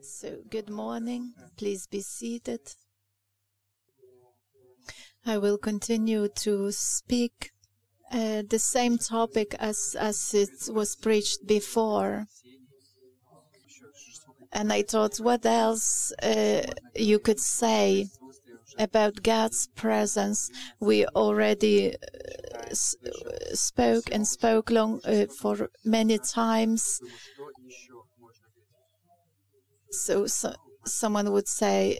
So, good morning. Please be seated. I will continue to speak uh, the same topic as, as it was preached before. And I thought, what else uh, you could say about God's presence? We already uh, spoke and spoke long uh, for many times. So, so someone would say,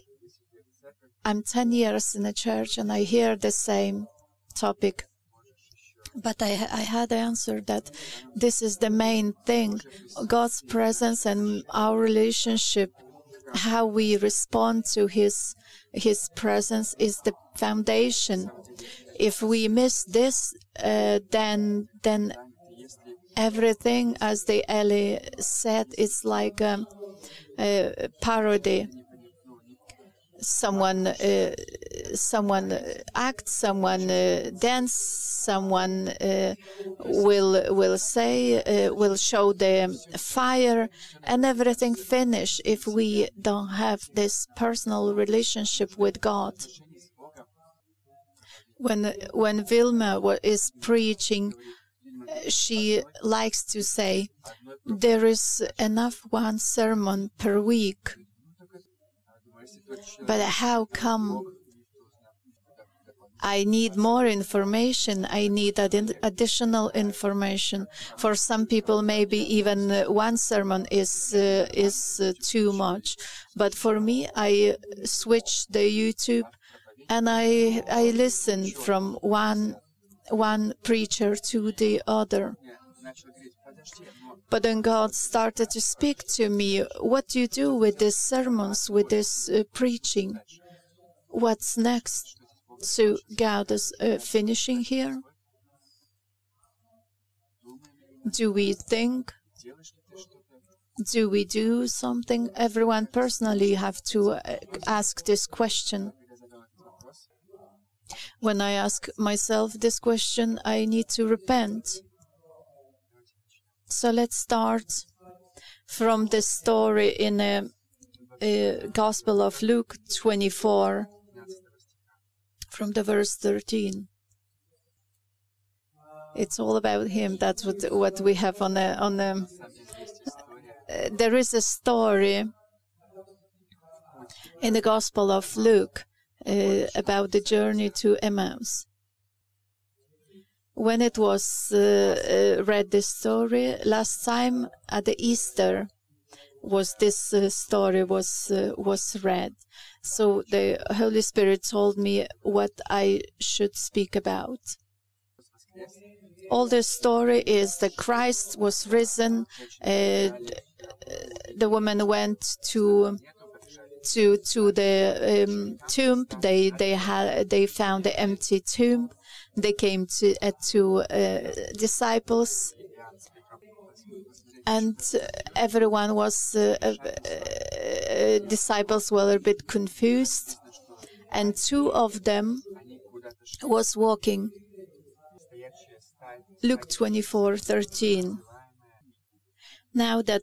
I'm 10 years in a church and I hear the same topic. But I, I had answered that this is the main thing God's presence and our relationship, how we respond to His, His presence is the foundation. If we miss this, uh, then, then everything, as the Eli said, it's like a parody someone uh, someone acts, someone uh, dance, someone uh, will will say, uh, will show the fire, and everything finish if we don't have this personal relationship with God. When when Vilma is preaching, she likes to say, "There is enough one sermon per week." But how come I need more information. I need ad- additional information. For some people, maybe even one sermon is uh, is uh, too much. But for me, I switch the YouTube and I I listen from one one preacher to the other. But then God started to speak to me. What do you do with these sermons, with this uh, preaching? What's next? So God is uh, finishing here. Do we think? Do we do something? Everyone personally have to uh, ask this question. When I ask myself this question, I need to repent. So let's start from the story in the uh, Gospel of Luke 24 from the verse 13. It's all about him. That's what what we have on the on the. Uh, there is a story in the Gospel of Luke uh, about the journey to Emmaus. When it was uh, uh read this story last time at the Easter, was this uh, story was uh, was read so the holy spirit told me what i should speak about all the story is that christ was risen uh, the woman went to to to the um, tomb. They they had they found the empty tomb. They came to uh, to uh, disciples. And everyone was uh, uh, uh, disciples were a bit confused. And two of them was walking. Luke 24:13 now that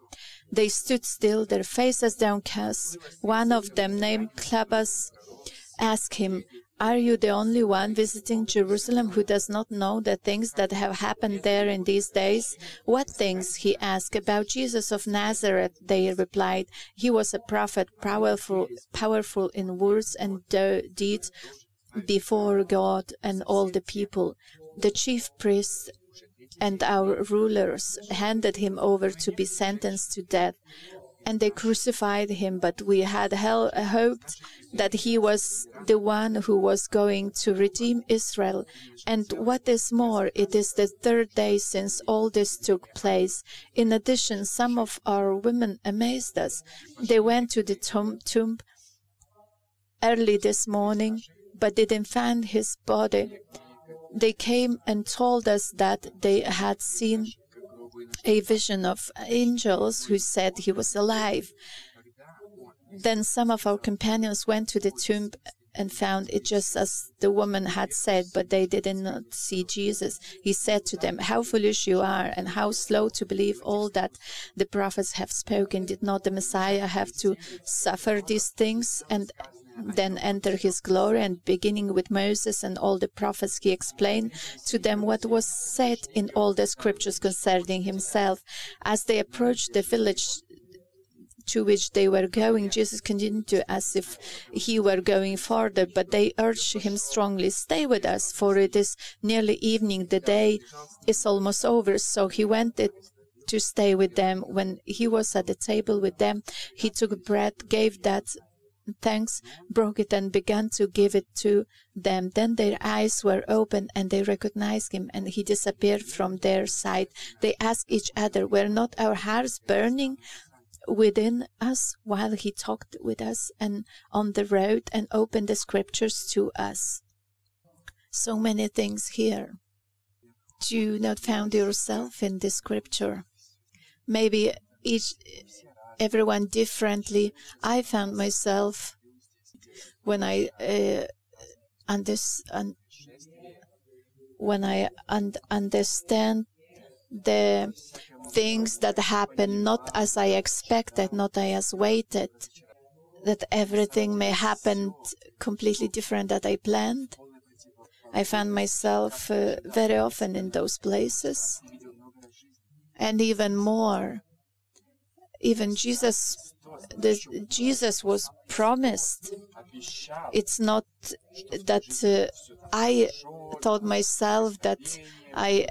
They stood still, their faces downcast. One of them, named Cleopas, asked him, are you the only one visiting Jerusalem who does not know the things that have happened there in these days? What things? He asked. About Jesus of Nazareth, they replied. He was a prophet, powerful, powerful in words and deeds before God and all the people. The chief priests and our rulers handed him over to be sentenced to death and they crucified him. But we had hoped that he was the one who was going to redeem Israel. And what is more, it is the third day since all this took place. In addition, some of our women amazed us. They went to the tomb, tomb early this morning, but didn't find his body. They came and told us that they had seen a vision of angels who said he was alive. Then some of our companions went to the tomb and found it just as the woman had said, but they did not see Jesus. He said to them, How foolish you are, and how slow to believe all that the prophets have spoken. Did not the Messiah have to suffer these things and then enter his glory? And beginning with Moses and all the prophets, he explained to them what was said in all the scriptures concerning himself. As they approached the village, to which they were going, Jesus continued to as if he were going further, but they urged him strongly, Stay with us, for it is nearly evening, the day is almost over. So he went to stay with them. When he was at the table with them, he took bread, gave that thanks, broke it, and began to give it to them. Then their eyes were opened and they recognized him, and he disappeared from their sight. They asked each other, Were not our hearts burning within us while he talked with us and on the road and opened the scriptures to us. So many things here. Do you not found yourself in the scripture? Maybe each everyone differently. I found myself when I uh, understand when I un- understand the things that happen not as I expected, not as I waited, that everything may happen completely different that I planned. I found myself uh, very often in those places. And even more, even Jesus, Jesus was promised. It's not that uh, I thought myself that I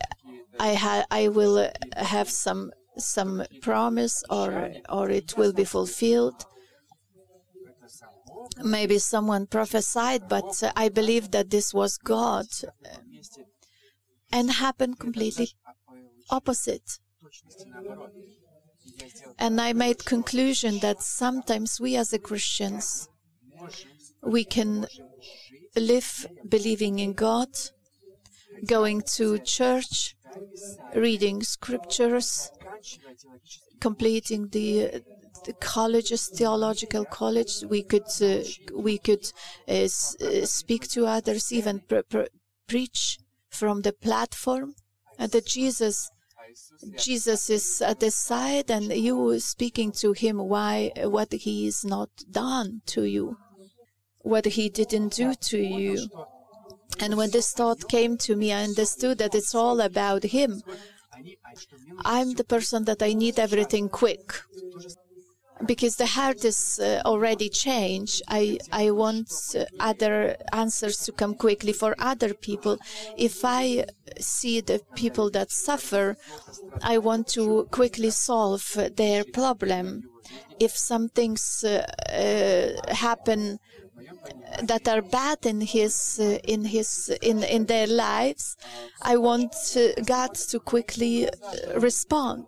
I ha- I will have some some promise or or it will be fulfilled. Maybe someone prophesied, but I believe that this was God and happened completely opposite. And I made conclusion that sometimes we as a Christians we can live believing in God, going to church, reading scriptures, completing the, the colleges, theological college. We could uh, we could uh, uh, speak to others, even pr- pr- preach from the platform, and that Jesus. Jesus is at the side, and you speaking to him why what he is not done to you, what he didn't do to you. And when this thought came to me, I understood that it's all about Him. I'm the person that I need everything quick. Because the heart is uh, already changed. I, I want uh, other answers to come quickly for other people. If I see the people that suffer, I want to quickly solve their problem. If some things uh, uh happen that are bad in his uh, in his in in their lives i want uh, god to quickly respond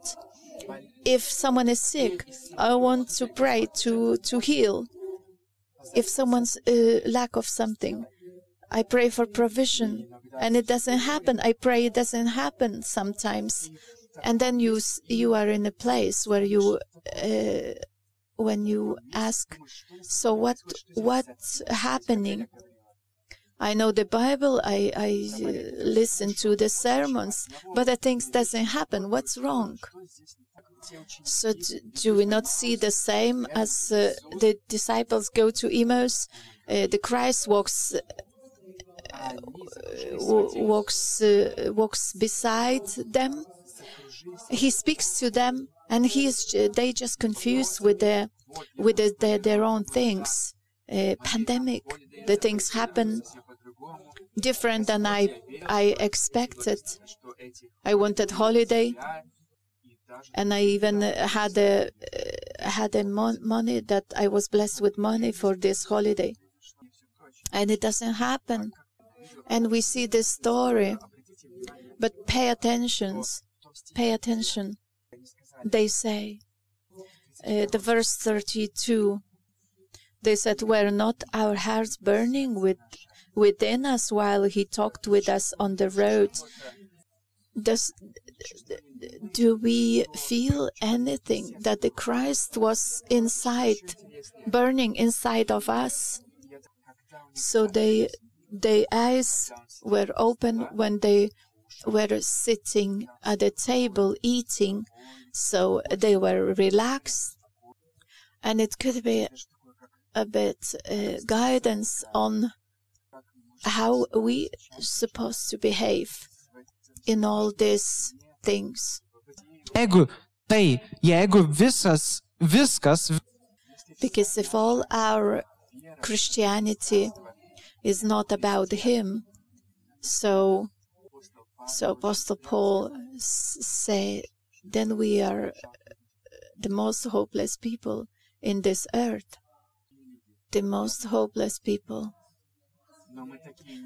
if someone is sick i want to pray to to heal if someone's uh, lack of something i pray for provision and it doesn't happen i pray it doesn't happen sometimes and then you you are in a place where you uh, when you ask, so what what's happening? I know the Bible, I, I uh, listen to the sermons, but the things doesn't happen. What's wrong? So do, do we not see the same as uh, the disciples go to Emmaus? Uh, the Christ walks uh, walks uh, walks beside them. He speaks to them and he's they just confused with the with the, the, their own things. Uh, pandemic, the things happen different than I I expected. I wanted holiday, and I even had a uh, had a mon- money that I was blessed with money for this holiday, and it doesn't happen. And we see this story, but pay attention, pay attention they say. Uh, the verse 32 They said, Were not our hearts burning with, within us while he talked with us on the road? Does, do we feel anything that the Christ was inside, burning inside of us? So they, their eyes were open when they were sitting at the table eating, so they were relaxed. And it could be a bit uh, guidance on how we supposed to behave in all these things. Jeigu tai, jeigu visas, viskas Because if all our Christianity is not about Him, so so Apostle Paul s- say, then we are the most hopeless people in this earth, the most hopeless people.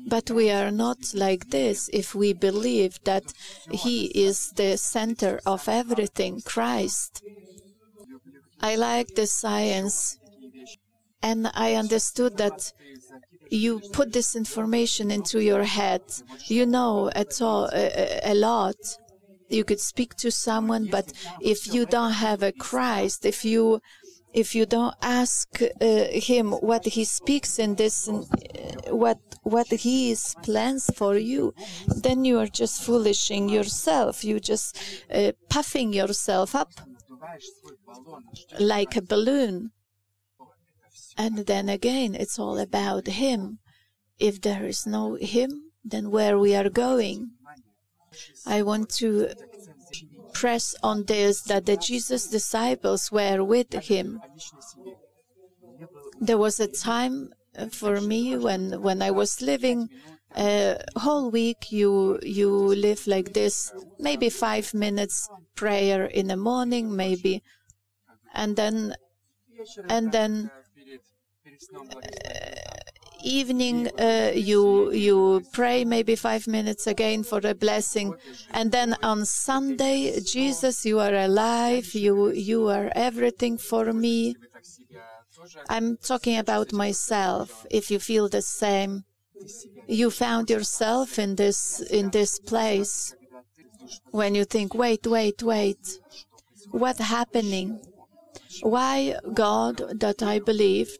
But we are not like this if we believe that He is the center of everything, Christ. I like the science, and I understood that you put this information into your head. You know at all a, a lot. You could speak to someone, but if you don't have a Christ, if you if you don't ask uh, him what he speaks in this, uh, what what his plans for you, then you are just foolishing yourself. You just uh, puffing yourself up like a balloon. And then again, it's all about him. If there is no him, then where we are going? I want to press on this that the Jesus disciples were with him. There was a time uh, for me when when I was living a whole week you you live like this maybe 5 minutes prayer in the morning maybe and then and then evening uh, you you pray maybe five minutes again for a blessing. And then on sunday jesus you are alive you you are everything for me. I'm talking about myself if you feel the same. You found yourself in this in this place when you think wait wait wait what happening? Why god that i believe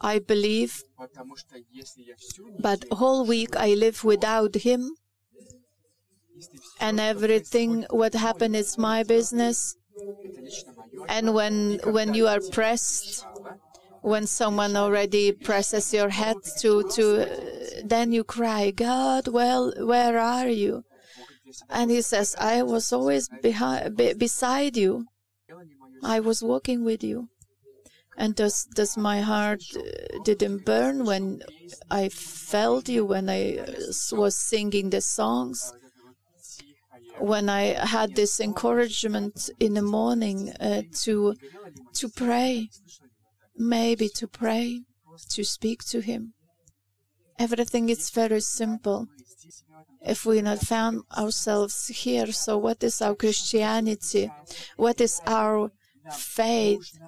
I believe, but whole week I live without him, and everything what happened is my business. And when when you are pressed, when someone already presses your head to to, then you cry, God, well, where are you? And he says, I was always behind, be, beside you. I was walking with you. And does does my heart uh, didn't burn when I felt you when I uh, was singing the songs? When I had this encouragement in the morning uh, to to pray, maybe to pray, to speak to Him. Everything is very simple. If we not found ourselves here, so what is our Christianity? What is our faith?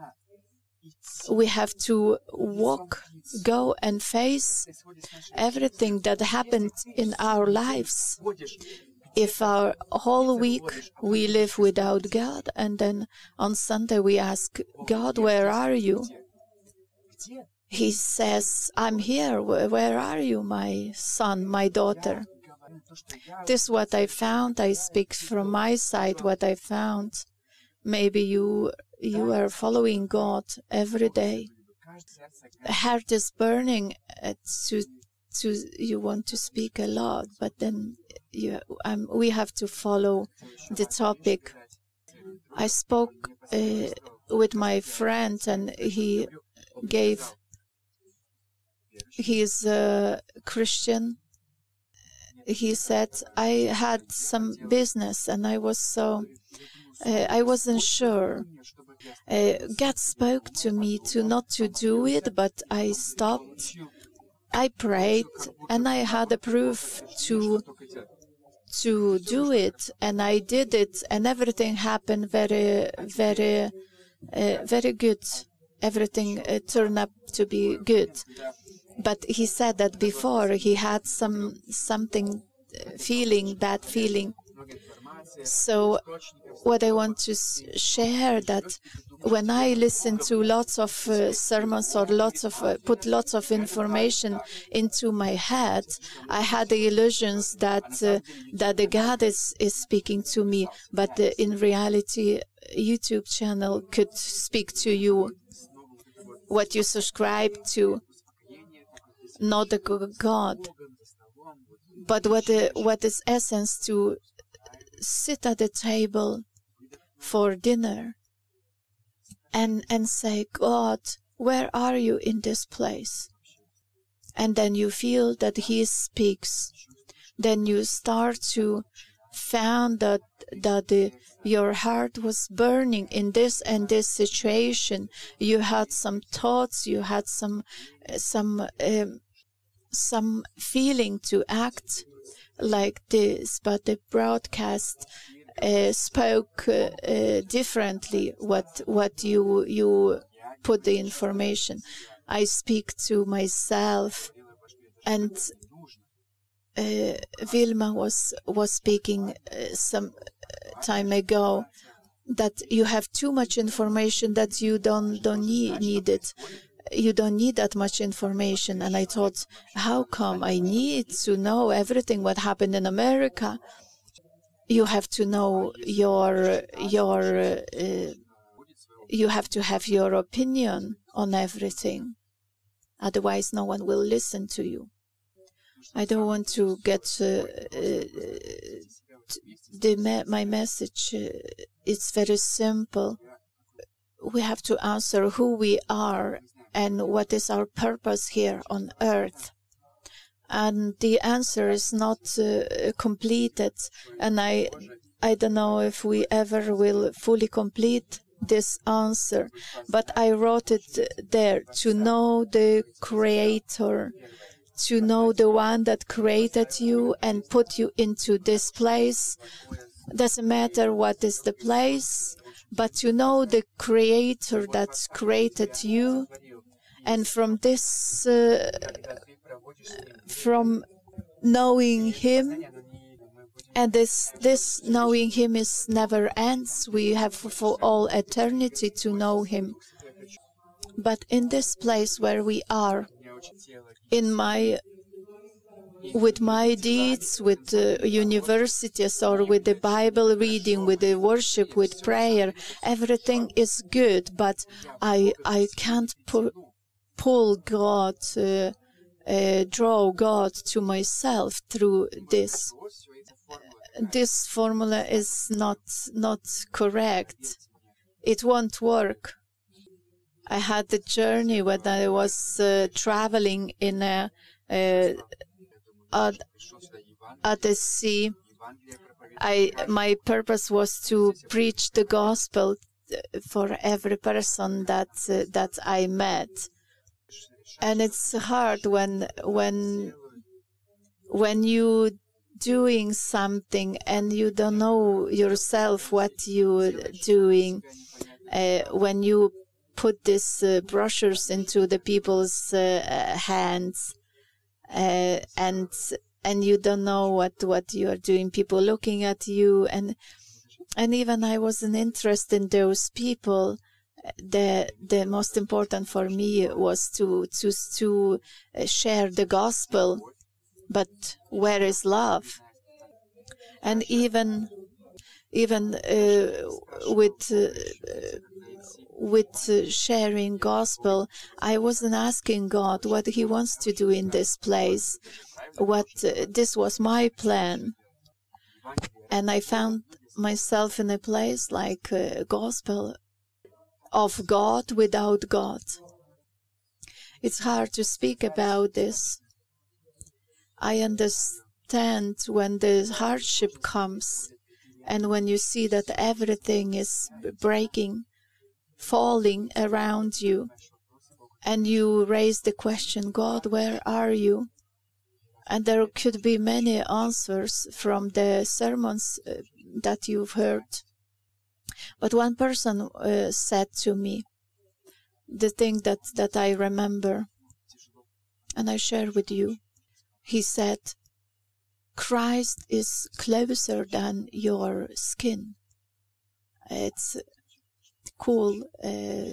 We have to walk, go and face everything that happened in our lives. If our whole week we live without God, and then on Sunday we ask God, Where are you? He says, I'm here. Where are you, my son, my daughter? This is what I found. I speak from my side what I found. Maybe you you are following God every day. The heart is burning uh, to to you want to speak a lot, but then you um, we have to follow the topic. I spoke uh, with my friend, and he gave. He is a Christian. He said I had some business, and I was so. Uh, I wasn't sure. Uh, God spoke to me to not to do it, but I stopped. I prayed, and I had a proof to to do it, and I did it, and everything happened very, very, uh, very good. everything uh, turned up to be good. But he said that before he had some something uh, feeling, bad feeling. So what I want to share that when I listen to lots of uh, sermons or lots of uh, put lots of information into my head, I had the illusions that uh, that the God is is speaking to me, but uh, in reality, YouTube channel could speak to you what you subscribe to, not the God, but what the, what is essence to sit at the table for dinner and and say, God, where are you in this place? And then you feel that He speaks. Then you start to found that that the, your heart was burning in this and this situation. You had some thoughts. You had some some um, some feeling to act like this, but the broadcast uh, spoke uh, differently. What what you you put the information. I speak to myself, and uh, Vilma was was speaking uh, some time ago that you have too much information that you don't don't need it you don't need that much information. And i thought how come i need to know everything what happened in america? You have to know your your uh, you have to have your opinion on everything. Otherwise no one will listen to you. I don't want to get uh, uh, the me- my message uh, it's very simple. We have to answer who we are and what is our purpose here on earth? And the answer is not uh, completed and i i don't know if we ever will fully complete this answer but i wrote it there to know the creator to know the one that created you and put you into this place. Doesn't matter what is the place but to know the creator that created you and from this uh, from knowing him and this this knowing him is never ends. We have for all eternity to know him. But in this place where we are in my with my deeds with universities or with the bible reading with the worship with prayer everything is good. But i i can't pu- pull god uh, uh, draw god to myself through this. This formula is not not correct. It won't work. I had the journey when i was uh, traveling in a uh, at, at the sea i my purpose was to preach the gospel for every person that uh, that i met and it's hard when when when you doing something and you don't know yourself what you're doing uh, when you put these uh, brochures into the people's uh, hands uh, and and you don't know what what you are doing. People looking at you and and even i wasn't interested in those people the the most important for me was to to to share the gospel but where is love? And even even uh, with uh, with uh, sharing gospel i wasn't asking god what he wants to do in this place what uh, this was my plan. And i found myself in a place like uh, gospel of god without god. It's hard to speak about this. I understand when the hardship comes and when you see that everything is breaking falling around you and you raise the question god where are you? And there could be many answers from the sermons uh, that you've heard but one person uh, said to me the thing that, that I remember and I share with you. He said, Christ is closer than your skin. It's cool, uh,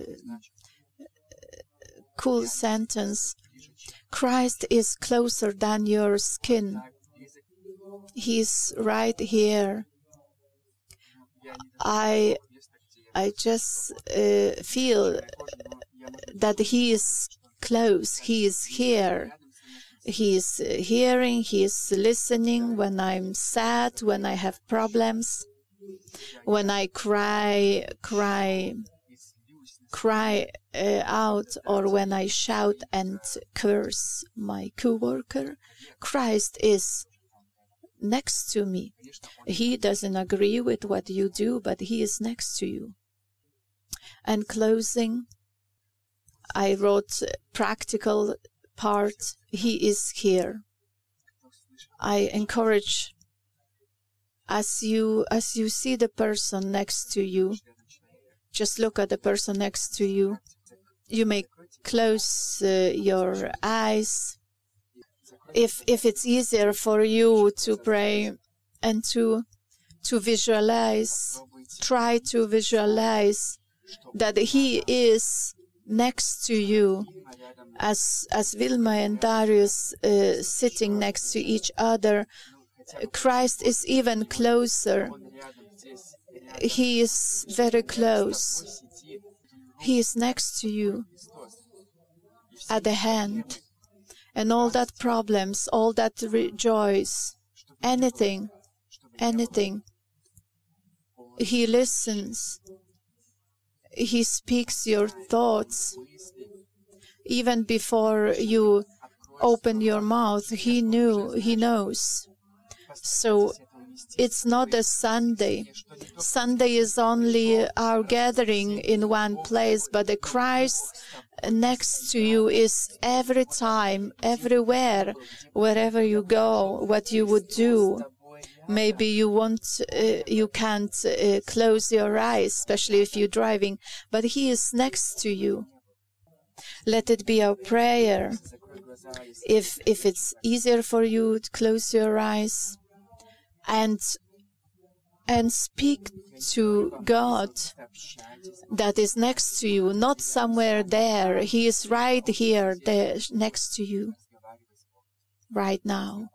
cool sentence. Christ is closer than your skin. He's right here. I I just uh, feel that he is close. He is here. He is hearing. He is listening when I'm sad, when I have problems, when I cry, cry, cry uh, out, or when I shout and curse my coworker. Christ is next to me. He doesn't agree with what you do, but he is next to you. And closing, I wrote practical part. He is here. I encourage as you as you see the person next to you, just look at the person next to you. You may close uh, your eyes if if it's easier for you to pray and to to visualize try to visualize that he is next to you as as Vilma and Darius uh, sitting next to each other. Christ is even closer. He is very close. He is next to you at the hand and all that problems, all that rejoice, anything, anything. He listens. He speaks your thoughts. Even before you open your mouth, He knew, He knows. So it's not a Sunday. Sunday is only our gathering in one place, but the Christ next to you is every time, everywhere, wherever you go, what you would do. Maybe you want, uh, you can't uh, close your eyes, especially if you're driving, but He is next to you. Let it be our prayer. If if it's easier for you to close your eyes, and and speak to God that is next to you, not somewhere there. He is right here, there, next to you, right now.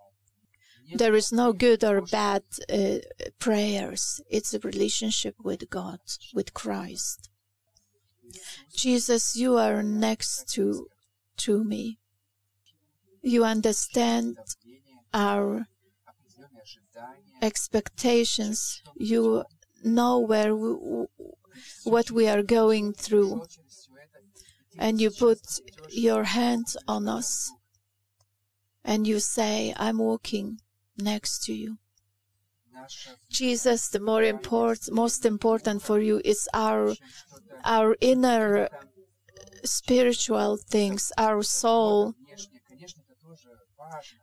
There is no good or bad uh, prayers. It's a relationship with God, with Christ. Jesus, you are next to to me. You understand our expectations. You know where we, what we are going through, and you put your hand on us, and you say, "I'm walking next to you." Jesus, the more important, most important for you is our our inner spiritual things, our soul,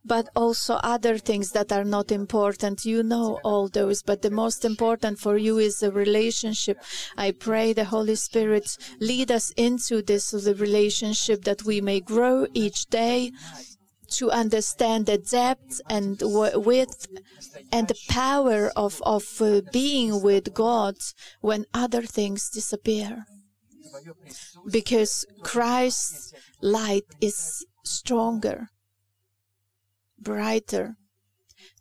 but also other things that are not important. You know all those, but the most important for you is the relationship. I pray the Holy Spirit lead us into this relationship that we may grow each day to understand the depth and width and the power of, of uh, being with God when other things disappear. Because Christ's light is stronger brighter.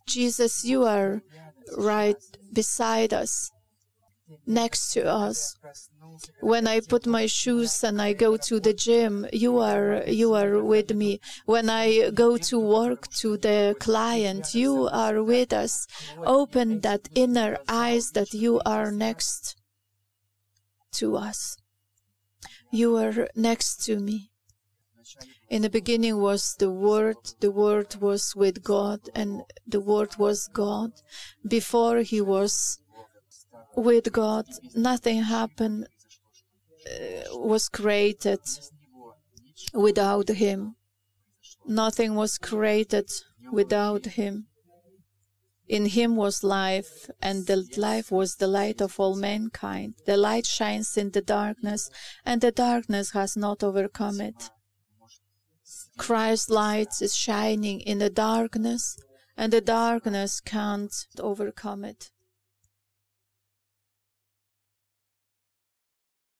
Jesus, you are right beside us, next to us. When I put my shoes and I go to the gym, you are you are with me. When I go to work to the client, you are with us. Open that inner eyes that you are next to us. You are next to me. In the beginning was the Word, the Word was with God, and the Word was God. Before he was with God, nothing happened, uh, was created without him. Nothing was created without him. In him was life, and the life was the light of all mankind. The light shines in the darkness, and the darkness has not overcome it. Christ's light is shining in the darkness, and the darkness can't overcome it.